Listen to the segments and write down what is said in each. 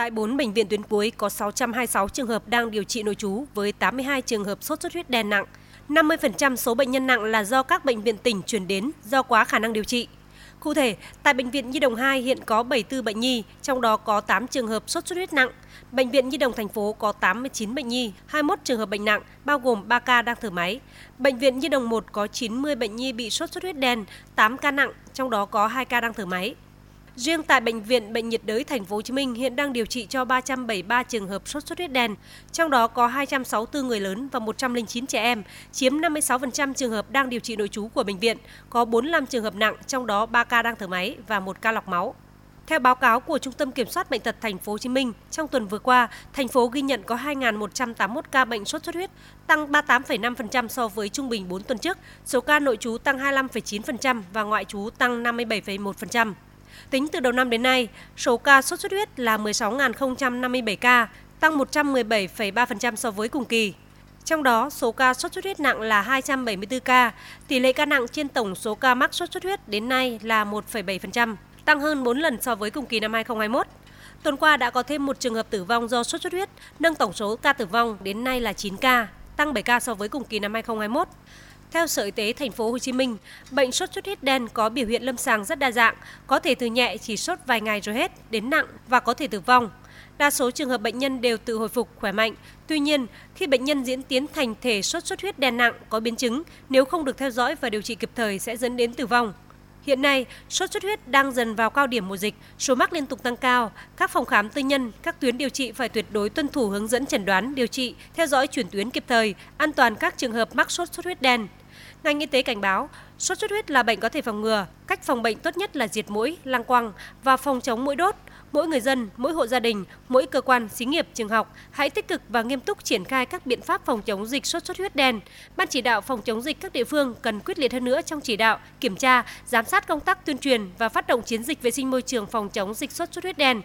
Tại 4 bệnh viện tuyến cuối có 626 trường hợp đang điều trị nội trú với 82 trường hợp sốt xuất huyết đen nặng. 50% số bệnh nhân nặng là do các bệnh viện tỉnh chuyển đến do quá khả năng điều trị. Cụ thể, tại Bệnh viện Nhi đồng 2 hiện có 74 bệnh nhi, trong đó có 8 trường hợp sốt xuất huyết nặng. Bệnh viện Nhi đồng thành phố có 89 bệnh nhi, 21 trường hợp bệnh nặng, bao gồm 3 ca đang thở máy. Bệnh viện Nhi đồng 1 có 90 bệnh nhi bị sốt xuất huyết đen, 8 ca nặng, trong đó có 2 ca đang thở máy. Riêng tại bệnh viện Bệnh nhiệt đới Thành phố Hồ Chí Minh hiện đang điều trị cho 373 trường hợp sốt xuất huyết đen, trong đó có 264 người lớn và 109 trẻ em, chiếm 56% trường hợp đang điều trị nội trú của bệnh viện, có 45 trường hợp nặng, trong đó 3 ca đang thở máy và 1 ca lọc máu. Theo báo cáo của Trung tâm Kiểm soát bệnh tật Thành phố Hồ Chí Minh, trong tuần vừa qua, thành phố ghi nhận có 2.181 ca bệnh sốt xuất huyết, tăng 38,5% so với trung bình 4 tuần trước. Số ca nội trú tăng 25,9% và ngoại trú tăng 57,1%. Tính từ đầu năm đến nay, số ca sốt xuất huyết là 16.057 ca, tăng 117,3% so với cùng kỳ. Trong đó, số ca sốt xuất huyết nặng là 274 ca, tỷ lệ ca nặng trên tổng số ca mắc sốt xuất huyết đến nay là 1,7%, tăng hơn 4 lần so với cùng kỳ năm 2021. Tuần qua đã có thêm một trường hợp tử vong do sốt xuất huyết, nâng tổng số ca tử vong đến nay là 9 ca, tăng 7 ca so với cùng kỳ năm 2021. Theo Sở Y tế thành phố Hồ Chí Minh, bệnh sốt xuất huyết đen có biểu hiện lâm sàng rất đa dạng, có thể từ nhẹ chỉ sốt vài ngày rồi hết đến nặng và có thể tử vong. Đa số trường hợp bệnh nhân đều tự hồi phục khỏe mạnh. Tuy nhiên, khi bệnh nhân diễn tiến thành thể sốt xuất huyết đen nặng có biến chứng, nếu không được theo dõi và điều trị kịp thời sẽ dẫn đến tử vong. Hiện nay, sốt xuất huyết đang dần vào cao điểm mùa dịch, số mắc liên tục tăng cao. Các phòng khám tư nhân, các tuyến điều trị phải tuyệt đối tuân thủ hướng dẫn chẩn đoán, điều trị, theo dõi chuyển tuyến kịp thời, an toàn các trường hợp mắc sốt xuất huyết đen. Ngành y tế cảnh báo, sốt xuất huyết là bệnh có thể phòng ngừa, cách phòng bệnh tốt nhất là diệt mũi, lăng quăng và phòng chống mũi đốt. Mỗi người dân, mỗi hộ gia đình, mỗi cơ quan, xí nghiệp, trường học hãy tích cực và nghiêm túc triển khai các biện pháp phòng chống dịch sốt xuất huyết đen. Ban chỉ đạo phòng chống dịch các địa phương cần quyết liệt hơn nữa trong chỉ đạo, kiểm tra, giám sát công tác tuyên truyền và phát động chiến dịch vệ sinh môi trường phòng chống dịch sốt xuất huyết đen.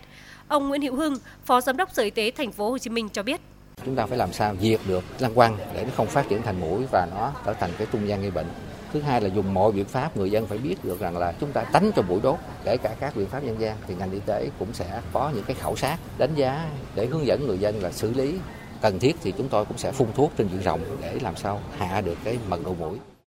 Ông Nguyễn Hữu Hưng, Phó Giám đốc Sở Y tế thành phố Hồ Chí Minh cho biết. Chúng ta phải làm sao diệt được lăng quăng để nó không phát triển thành mũi và nó trở thành cái trung gian gây bệnh. Thứ hai là dùng mọi biện pháp người dân phải biết được rằng là chúng ta tránh cho mũi đốt, kể cả các biện pháp dân gian thì ngành y tế cũng sẽ có những cái khảo sát, đánh giá để hướng dẫn người dân là xử lý cần thiết thì chúng tôi cũng sẽ phun thuốc trên diện rộng để làm sao hạ được cái mật độ mũi.